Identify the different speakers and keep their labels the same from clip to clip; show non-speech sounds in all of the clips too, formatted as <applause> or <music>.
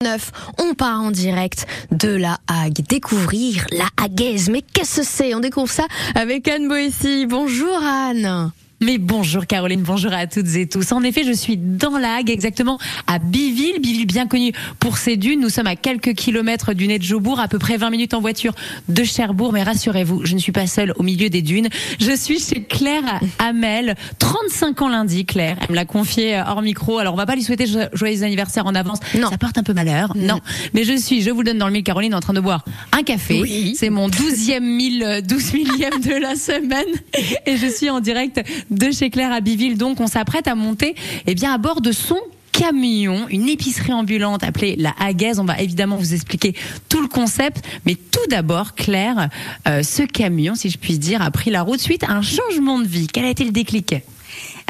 Speaker 1: 9, on part en direct de la Hague. Découvrir la Haguaise. Mais qu'est-ce que c'est? On découvre ça avec Anne Boissy. Bonjour Anne.
Speaker 2: Mais bonjour Caroline, bonjour à toutes et tous. En effet, je suis dans la Hague, exactement à Biville, Biville bien connu pour ses dunes. Nous sommes à quelques kilomètres du nez de Jobourg, à peu près 20 minutes en voiture de Cherbourg. Mais rassurez-vous, je ne suis pas seule au milieu des dunes. Je suis chez Claire Hamel, 35 ans lundi, Claire. Elle me l'a confié euh, hors micro. Alors on va pas lui souhaiter joyeux anniversaire en avance.
Speaker 1: Non.
Speaker 2: Ça porte un peu malheur. Non. Mais je suis, je vous le donne dans le mille Caroline, en train de boire un café.
Speaker 1: Oui.
Speaker 2: C'est mon 12e mille, 12 millième de la semaine. Et je suis en direct de chez Claire à. Donc, on s'apprête à monter, eh bien, à bord de son camion, une épicerie ambulante appelée la Haguaise. On va évidemment vous expliquer tout le concept. Mais tout d'abord, Claire, euh, ce camion, si je puis dire, a pris la route suite à un changement de vie. Quel a été le déclic?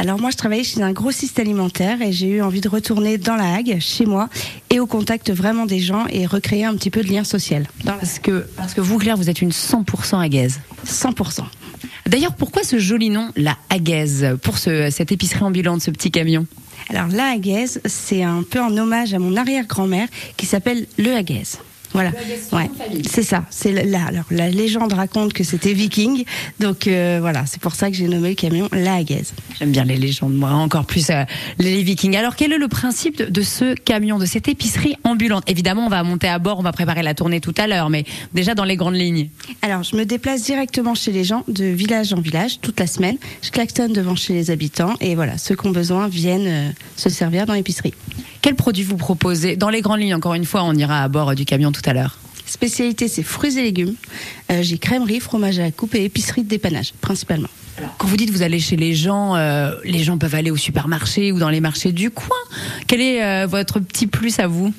Speaker 3: Alors moi, je travaillais chez un grossiste alimentaire et j'ai eu envie de retourner dans la Hague, chez moi, et au contact vraiment des gens et recréer un petit peu de lien social.
Speaker 2: Parce que, parce que vous, Claire, vous êtes une 100% Haguaise.
Speaker 3: 100%.
Speaker 2: D'ailleurs, pourquoi ce joli nom, la Haguaise, pour ce, cette épicerie ambulante, ce petit camion?
Speaker 3: Alors la Haguaise, c'est un peu en hommage à mon arrière-grand-mère qui s'appelle le Haguaise. Voilà, ouais, c'est ça. C'est là. Alors la légende raconte que c'était viking, donc euh, voilà, c'est pour ça que j'ai nommé le camion la Haguaise.
Speaker 2: J'aime bien les légendes, moi, encore plus euh, les Vikings. Alors, quel est le principe de, de ce camion, de cette épicerie ambulante? Évidemment, on va monter à bord, on va préparer la tournée tout à l'heure, mais déjà dans les grandes lignes.
Speaker 3: Alors, je me déplace directement chez les gens, de village en village, toute la semaine. Je klaxonne devant chez les habitants, et voilà, ceux qui ont besoin viennent euh, se servir dans l'épicerie.
Speaker 2: Quels produits vous proposez Dans les grandes lignes, encore une fois, on ira à bord du camion tout à l'heure.
Speaker 3: Spécialité, c'est fruits et légumes. Euh, j'ai crèmerie, fromage à la coupe et épicerie de dépannage, principalement.
Speaker 2: Quand vous dites vous allez chez les gens, euh, les gens peuvent aller au supermarché ou dans les marchés du coin. Quel est euh, votre petit plus à vous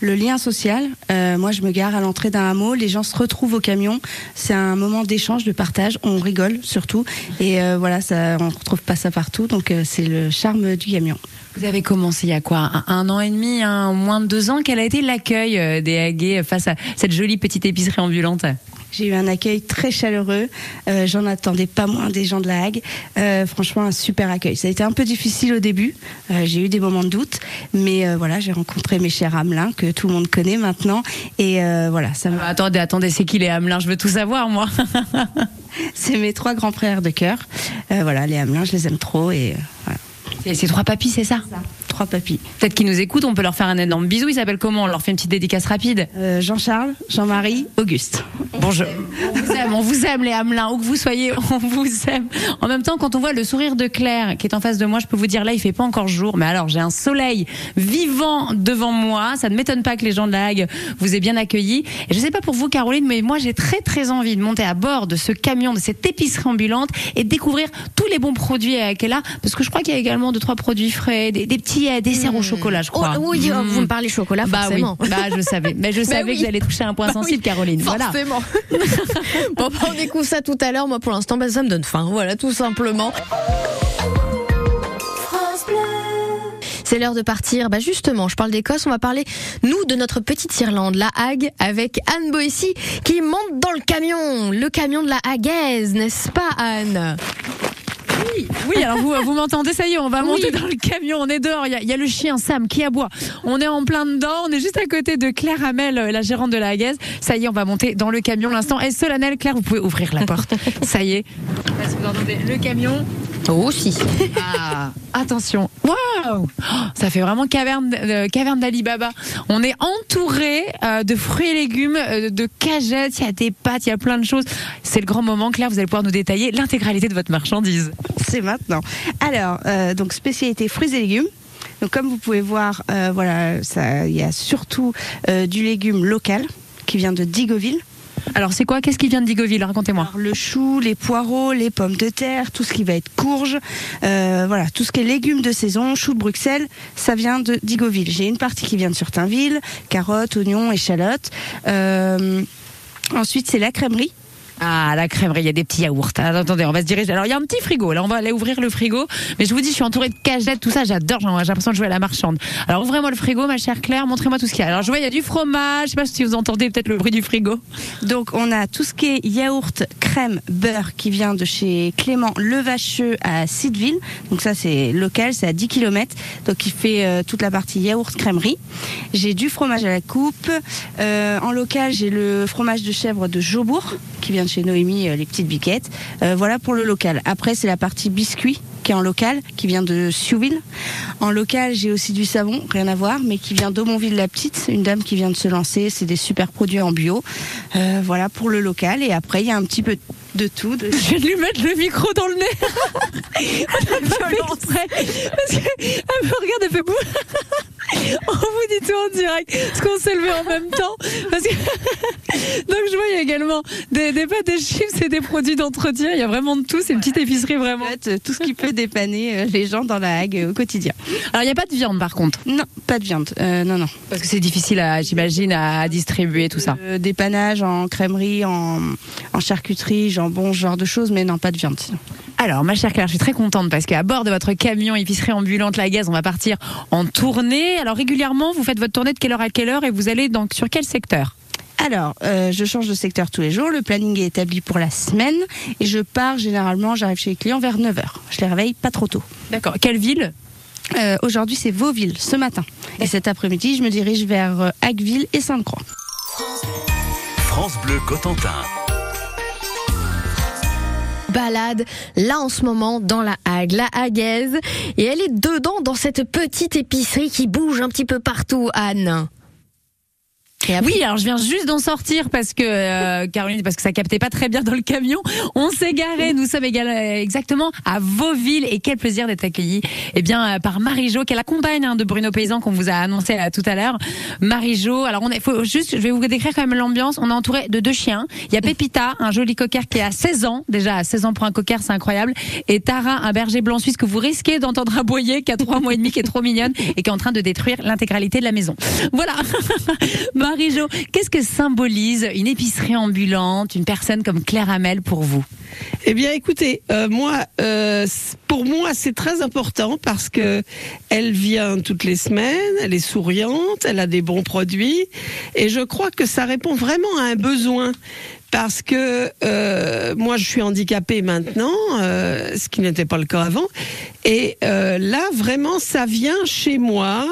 Speaker 3: Le lien social, euh, moi je me gare à l'entrée d'un hameau, les gens se retrouvent au camion, c'est un moment d'échange, de partage, on rigole surtout, et euh, voilà, ça, on ne retrouve pas ça partout, donc euh, c'est le charme du camion.
Speaker 2: Vous avez commencé il y a quoi un, un an et demi, un, moins de deux ans Quel a été l'accueil euh, des Haguets face à cette jolie petite épicerie ambulante?
Speaker 3: J'ai eu un accueil très chaleureux, euh, j'en attendais pas moins des gens de la Hague, Euh, franchement un super accueil. Ça a été un peu difficile au début, Euh, j'ai eu des moments de doute, mais voilà, j'ai rencontré mes chers Hamelins que tout le monde connaît maintenant, et voilà, ça m'a
Speaker 2: Attendez, attendez, c'est qui les Hamelins? Je veux tout savoir, moi. <laughs>
Speaker 3: C'est mes trois grands frères de cœur. Voilà, les Hamelins, je les aime trop et voilà.
Speaker 2: C'est trois papis, c'est ça
Speaker 3: Trois papis.
Speaker 2: Peut-être qu'ils nous écoutent, on peut leur faire un énorme bisou. Ils s'appellent comment? On leur fait une petite dédicace rapide.
Speaker 3: Euh, Jean-Charles, Jean-Marie, Auguste.
Speaker 2: Bonjour. On vous aime, on vous aime les Hamelins, où que vous soyez, <laughs> on vous aime. En même temps, quand on voit le sourire de Claire qui est en face de moi, je peux vous dire là, il fait pas encore jour, mais alors j'ai un soleil vivant devant moi. Ça ne m'étonne pas que les gens de la Hague vous aient bien accueillis. Et je sais pas pour vous, Caroline, mais moi j'ai très très envie de monter à bord de ce camion, de cette épicerie ambulante et de découvrir tous les bons produits qu'elle a, parce que je crois qu'il y a également deux trois produits frais, des, des petits euh, desserts au chocolat, je crois.
Speaker 1: Oh, oui,
Speaker 2: Mm.
Speaker 1: vous me parlez chocolat,
Speaker 2: Bah oui,
Speaker 1: forcément.
Speaker 2: bah je savais, mais je <laughs> savais
Speaker 1: oui.
Speaker 2: que j'allais toucher un point
Speaker 1: Bah
Speaker 2: sensible,
Speaker 1: oui,
Speaker 2: Caroline. Voilà.
Speaker 1: Forcément. <laughs> bon, bah, on découvre ça tout à l'heure. Moi, pour l'instant, bah, ça me donne faim. Voilà, tout simplement. C'est l'heure de partir. Bah justement, je parle d'Écosse. On va parler, nous, de notre petite Irlande, la Hague, avec Anne Boissy, qui monte dans le camion. Le camion de la Hagaise, n'est-ce pas, Anne?
Speaker 2: Oui, oui, alors vous, vous m'entendez, ça y est, on va
Speaker 1: Oui.
Speaker 2: monter dans le camion, on est dehors, il y, a- il y a le chien Sam qui aboie. On est en plein dedans, on est juste à côté de Claire Hamel, euh, la gérante de la Hagaise. Ça y est, on va monter dans le camion. L'instant est solennel. Claire, vous pouvez ouvrir la porte. <laughs> Ça y est. Est-ce que vous entendez le camion
Speaker 1: Oh, si.
Speaker 2: Ah, attention. Waouh Oh, Ça fait vraiment caverne, euh, caverne d'Ali Baba. On est entouré euh, de fruits et légumes, euh, de cagettes, il y a des pâtes, il y a plein de choses. C'est le grand moment. Claire, vous allez pouvoir nous détailler l'intégralité de votre marchandise.
Speaker 3: C'est maintenant. Alors, euh, donc spécialité fruits et légumes. Donc comme vous pouvez voir, euh, voilà, ça, il y a surtout euh, du légume local qui vient de Digoville.
Speaker 2: Alors, c'est quoi? Qu'est-ce qui vient de Digoville? Racontez-moi.
Speaker 3: Le chou, les poireaux, les pommes de terre, tout ce qui va être courge, euh, voilà, tout ce qui est légumes de saison, chou de Bruxelles, ça vient de Digoville. J'ai une partie qui vient de Surtainville, carottes, oignons, échalotes. Euh, ensuite, c'est la crèmerie.
Speaker 2: Ah, la crèmerie, il y a des petits yaourts. Ah, attendez, on va se diriger. Alors, il y a un petit frigo. Là, on va aller ouvrir le frigo. Mais je vous dis, je suis entourée de cagettes, tout ça. J'adore. J'ai l'impression de jouer à la marchande. Alors, ouvrez-moi le frigo, ma chère Claire. Montrez-moi tout ce qu'il y a. Alors, je vois, il y a du fromage. Je sais pas si vous entendez peut-être le bruit du frigo.
Speaker 3: Donc on a tout ce qui est yaourt, crème, beurre qui vient de chez Clément Levacheux à Sideville. Donc ça c'est local, c'est à 10 km. Donc il fait euh, toute la partie yaourt crèmerie. J'ai du fromage à la coupe. Euh, en local j'ai le fromage de chèvre de Jobourg qui vient de chez Noémie, euh, les petites biquettes. Euh, voilà pour le local. Après c'est la partie biscuit qui est en local, qui vient de Siouville. En local, j'ai aussi du savon, rien à voir, mais qui vient d'Aumonville la Petite, une dame qui vient de se lancer. C'est des super produits en bio. Euh, voilà pour le local. Et après, il y a un petit peu de tout. <laughs> de-
Speaker 2: Je vais lui mettre le micro dans le nez. <laughs> On a pas fait exprès. Parce qu'elle me regarde, elle fait bouh. <laughs> <laughs> On vous dit tout en direct. Parce qu'on s'est levé en même temps. Parce que... <laughs> Donc je vois, il y a également des, des pâtes, des chips et des produits d'entretien. Il y a vraiment de tout. C'est une petite épicerie vraiment.
Speaker 3: En fait, tout ce qui peut dépanner euh, les gens dans la Hague au quotidien.
Speaker 2: Alors il n'y a pas de viande par contre.
Speaker 3: Non, pas de viande. Euh, non, non.
Speaker 2: Parce que c'est difficile, à, j'imagine, à distribuer tout ça.
Speaker 3: Euh, dépannage en crèmerie, en, en charcuterie, jambon, ce genre de choses, mais non, pas de viande.
Speaker 2: Alors, ma chère Claire, je suis très contente parce qu'à bord de votre camion épicerie ambulante La Gaze, on va partir en tournée. Alors, régulièrement, vous faites votre tournée de quelle heure à quelle heure et vous allez donc sur quel secteur?
Speaker 3: Alors, euh, je change de secteur tous les jours. Le planning est établi pour la semaine et je pars généralement, j'arrive chez les clients vers 9h. Je les réveille pas trop tôt.
Speaker 2: D'accord. Quelle ville?
Speaker 3: Euh, Aujourd'hui, c'est Vauville, ce matin. Et cet après-midi, je me dirige vers euh, Hagueville et Sainte-Croix.
Speaker 4: France Bleu Cotentin.
Speaker 1: Balade là en ce moment dans la Hague, la Haguaise, et elle est dedans dans cette petite épicerie qui bouge un petit peu partout, Anne.
Speaker 2: Oui, alors je viens juste d'en sortir parce que euh, Caroline, parce que ça captait pas très bien dans le camion. On s'est garé. Nous sommes égal- euh, exactement à Vauville et quel plaisir d'être accueillis. Eh bien, euh, par Marie-Jo, qui est la compagne hein, de Bruno Paysan qu'on vous a annoncé euh, tout à l'heure. Marie-Jo. Alors, on est, faut juste, je vais vous décrire quand même l'ambiance. On est entouré de deux chiens. Il y a Pépita, un joli cocker qui a 16 ans. Déjà, à 16 ans pour un cocker, c'est incroyable. Et Tara, un berger blanc suisse que vous risquez d'entendre aboyer, qui a trois mois et demi, qui est trop mignonne et qui est en train de détruire l'intégralité de la maison. Voilà. <laughs> Marie-Jo, qu'est-ce que symbolise une épicerie ambulante, une personne comme Claire Hamel pour vous?
Speaker 5: Eh bien, écoutez, euh, moi, euh, pour moi, c'est très important parce que elle vient toutes les semaines, elle est souriante, elle a des bons produits, et je crois que ça répond vraiment à un besoin. Parce que euh, moi, je suis handicapée maintenant, ce qui n'était pas le cas avant, et là, vraiment, ça vient chez moi.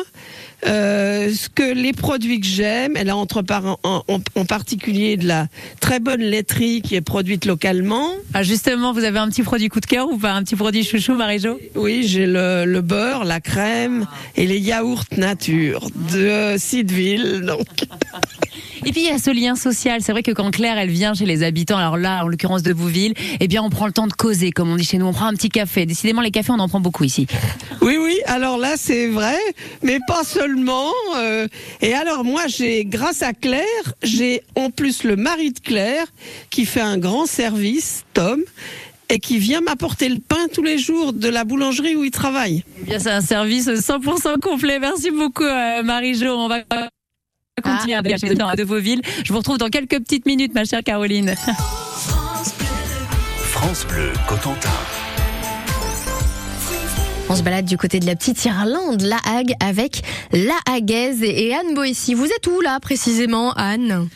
Speaker 5: Euh, ce que les produits que j'aime, elle a entre par- en, en- en particulier de la très bonne laiterie qui est produite localement.
Speaker 2: ah, Justement, vous avez un petit produit coup de cœur ou pas? Un petit produit chouchou, Marie-Jo?
Speaker 5: Oui, j'ai le, le beurre, la crème et les yaourts nature de Sideville. Donc, <laughs>
Speaker 2: Et puis il y a ce lien social. C'est vrai que quand Claire elle vient chez les habitants, alors là en l'occurrence de Bouville, eh bien on prend le temps de causer, comme on dit chez nous. On prend un petit café. Décidément les cafés on en prend beaucoup ici. <laughs>
Speaker 5: oui, oui. Alors là, c'est vrai, mais pas seulement. euh, et alors moi, j'ai, grâce à Claire, j'ai en plus le mari de Claire qui fait un grand service, Tom, et qui vient m'apporter le pain tous les jours de la boulangerie où il travaille.
Speaker 2: Eh bien c'est un service 100% complet. Merci beaucoup euh, Marie-Jo. On va continuer gens de Beauville. Je vous retrouve dans quelques petites minutes, ma chère Caroline.
Speaker 4: France Bleu Cotentin.
Speaker 1: On se balade du côté de la petite Irlande, la Hague, avec la Haguaise et Anne Boissy. Vous êtes où là précisément, Anne?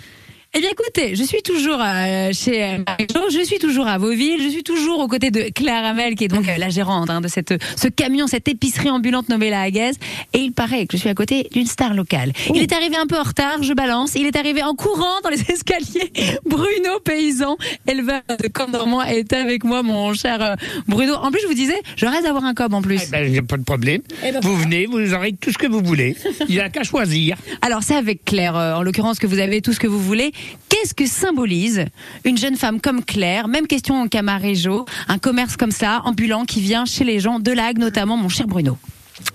Speaker 2: Eh bien, écoutez, je suis toujours euh, chez euh, Marie-Jo, je suis toujours à Vauville, je suis toujours aux côtés de Claire Hamel, qui est donc euh, la gérante hein, de cette, ce camion, cette épicerie ambulante nommée la Hagaise. Et il paraît que je suis à côté d'une star locale. Il est arrivé un peu en retard, je balance. Il est arrivé en courant dans les <laughs> escaliers. Bruno Paysan, éleveur de corps normand, est avec moi, mon cher euh, Bruno. En plus, je vous disais, je rêve d'avoir un cob en plus.
Speaker 6: Eh ben, a pas de problème. vous venez, vous aurez tout ce que vous voulez. Il n'y a qu'à choisir.
Speaker 2: Alors c'est avec Claire, euh, en l'occurrence que vous avez tout ce que vous voulez. Qu'est-ce que symbolise une jeune femme comme Claire? Même question qu'à Maréjo, un commerce comme ça, ambulant, qui vient chez les gens de l'Ague, notamment mon cher Bruno.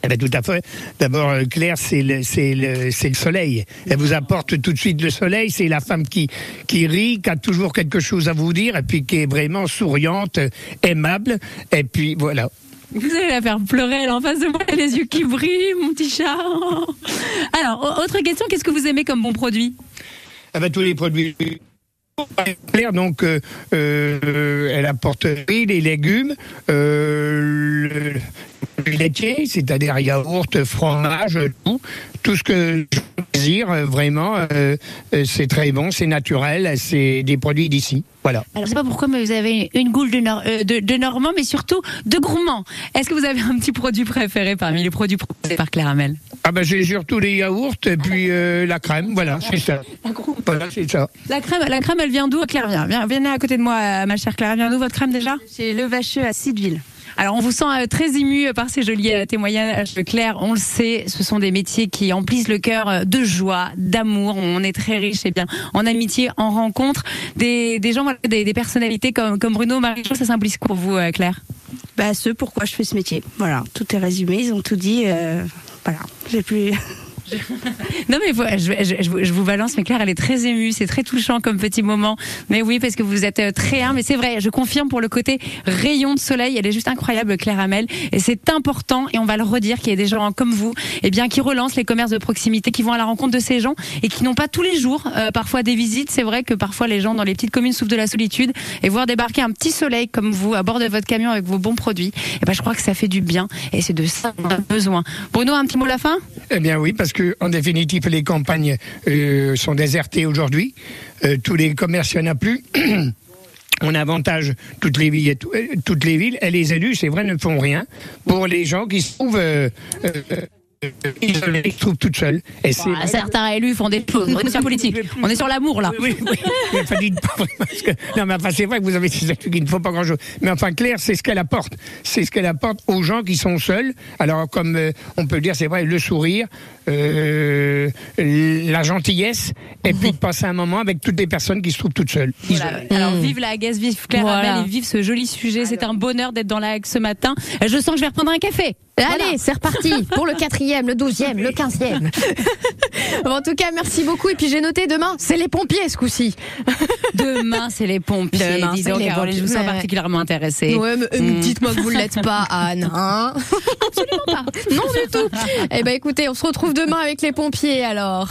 Speaker 6: Eh ben, tout à fait. D'abord, euh, Claire, c'est le, c'est le, c'est le soleil. Elle vous apporte tout de suite le soleil. C'est la femme qui, qui rit, qui a toujours quelque chose à vous dire, et puis qui est vraiment souriante, aimable. Et puis voilà.
Speaker 2: Vous allez la faire pleurer, elle en face de moi, elle a les yeux qui brillent, mon petit chat. Alors, au- autre question, qu'est-ce que vous aimez comme bon produit?
Speaker 6: Eh ben, tous les produits. Donc, euh, euh, elle apporte les légumes, euh, laitier, c'est-à-dire yaourt, fromage, tout, tout ce que je désire, euh, vraiment, euh, euh, c'est très bon, c'est naturel, c'est des produits d'ici. Voilà.
Speaker 2: Alors, je sais pas pourquoi, mais vous avez une goule de, nor- euh, de, de normand, mais surtout de gourmand. Est-ce que vous avez un petit produit préféré parmi les produits proposés par Claire Hamel?
Speaker 6: Ah ben j'ai surtout les yaourts et puis euh, la crème, voilà, c'est ça. Voilà, c'est ça.
Speaker 2: La crème, la crème, elle vient d'où? Claire, viens, viens, venez à côté de moi, ma chère Claire. Elle vient d'où votre crème déjà?
Speaker 3: Chez Le Vacheux à Sideville.
Speaker 2: Alors, on vous sent euh, très ému euh, par ces jolis euh, témoignages. Claire, on le sait, ce sont des métiers qui emplissent le cœur de joie, d'amour. On est très riche et bien en amitié, en rencontre. Des, des gens, des, des personnalités comme, comme Bruno, Marie-Jo, ça s'implique pour vous, Claire?
Speaker 3: Bah, ce pourquoi je fais ce métier. Voilà, tout est résumé, ils ont tout dit. voilà, j'ai plus.
Speaker 2: Non mais je, vous- balance, mais Claire, elle est très émue, c'est très touchant comme petit moment. Mais oui, parce que vous êtes euh, très humble, mais c'est vrai, je confirme pour le côté rayon de soleil, elle est juste incroyable, Claire Hamel, et c'est important, et on va le redire, qu'il y ait des gens comme vous, eh bien, qui relancent les commerces de proximité, qui vont à la rencontre de ces gens, et qui n'ont pas tous les jours, euh, parfois des visites. C'est vrai que parfois les gens dans les petites communes souffrent de la solitude, et voir débarquer un petit soleil comme vous à bord de votre camion avec vos bons produits, eh ben, je crois que ça fait du bien, et c'est de ça qu'on a besoin. Bruno, un petit mot à la fin?
Speaker 6: Eh bien oui, parce que en définitive, les campagnes euh, sont désertées aujourd'hui. Euh, tous les commerces, il n'y en a plus. <clears throat> On avantage toutes les villes, euh, toutes les villes, et les élus, c'est vrai, ne font rien pour les gens qui se trouvent isolés, qui se trouvent toutes seules. Et c'est
Speaker 2: Ah, certains élus font des choses. On est sur la politique. On est sur l'amour là.
Speaker 6: Oui, oui. Mais enfin, parce que- non, mais enfin, c'est vrai que vous avez ces actes qui ne font pas grand-chose. Mais enfin, Claire, c'est ce qu'elle apporte. C'est ce qu'elle apporte aux gens qui sont seuls. Alors, comme euh, on peut le dire, c'est vrai, le sourire, euh, la gentillesse, et puis de passer un moment avec toutes les personnes qui se trouvent toutes seules.
Speaker 2: Voilà. Alors vive la Haguès, vive Claire
Speaker 1: Voilà.
Speaker 2: Et vive ce joli sujet. C'est un bonheur d'être dans la Hague ce matin. Je sens que je vais reprendre un café.
Speaker 1: Allez, c'est reparti pour le quatrième, le douzième, le quinzième. <laughs> Bon, en tout cas, merci beaucoup. Et puis j'ai noté demain, c'est les pompiers ce coup-ci.
Speaker 2: Demain, c'est les pompiers.
Speaker 1: Demain,
Speaker 2: Dis
Speaker 1: c'est
Speaker 2: donc,
Speaker 1: les
Speaker 2: Caroline, je vous sens
Speaker 1: pompiers.
Speaker 2: particulièrement intéressée.
Speaker 1: Ouais, euh, dites-moi que vous ne l'êtes pas, <laughs> Anne. Hein Absolument pas. Non du tout. Eh ben écoutez, on se retrouve demain avec les pompiers alors.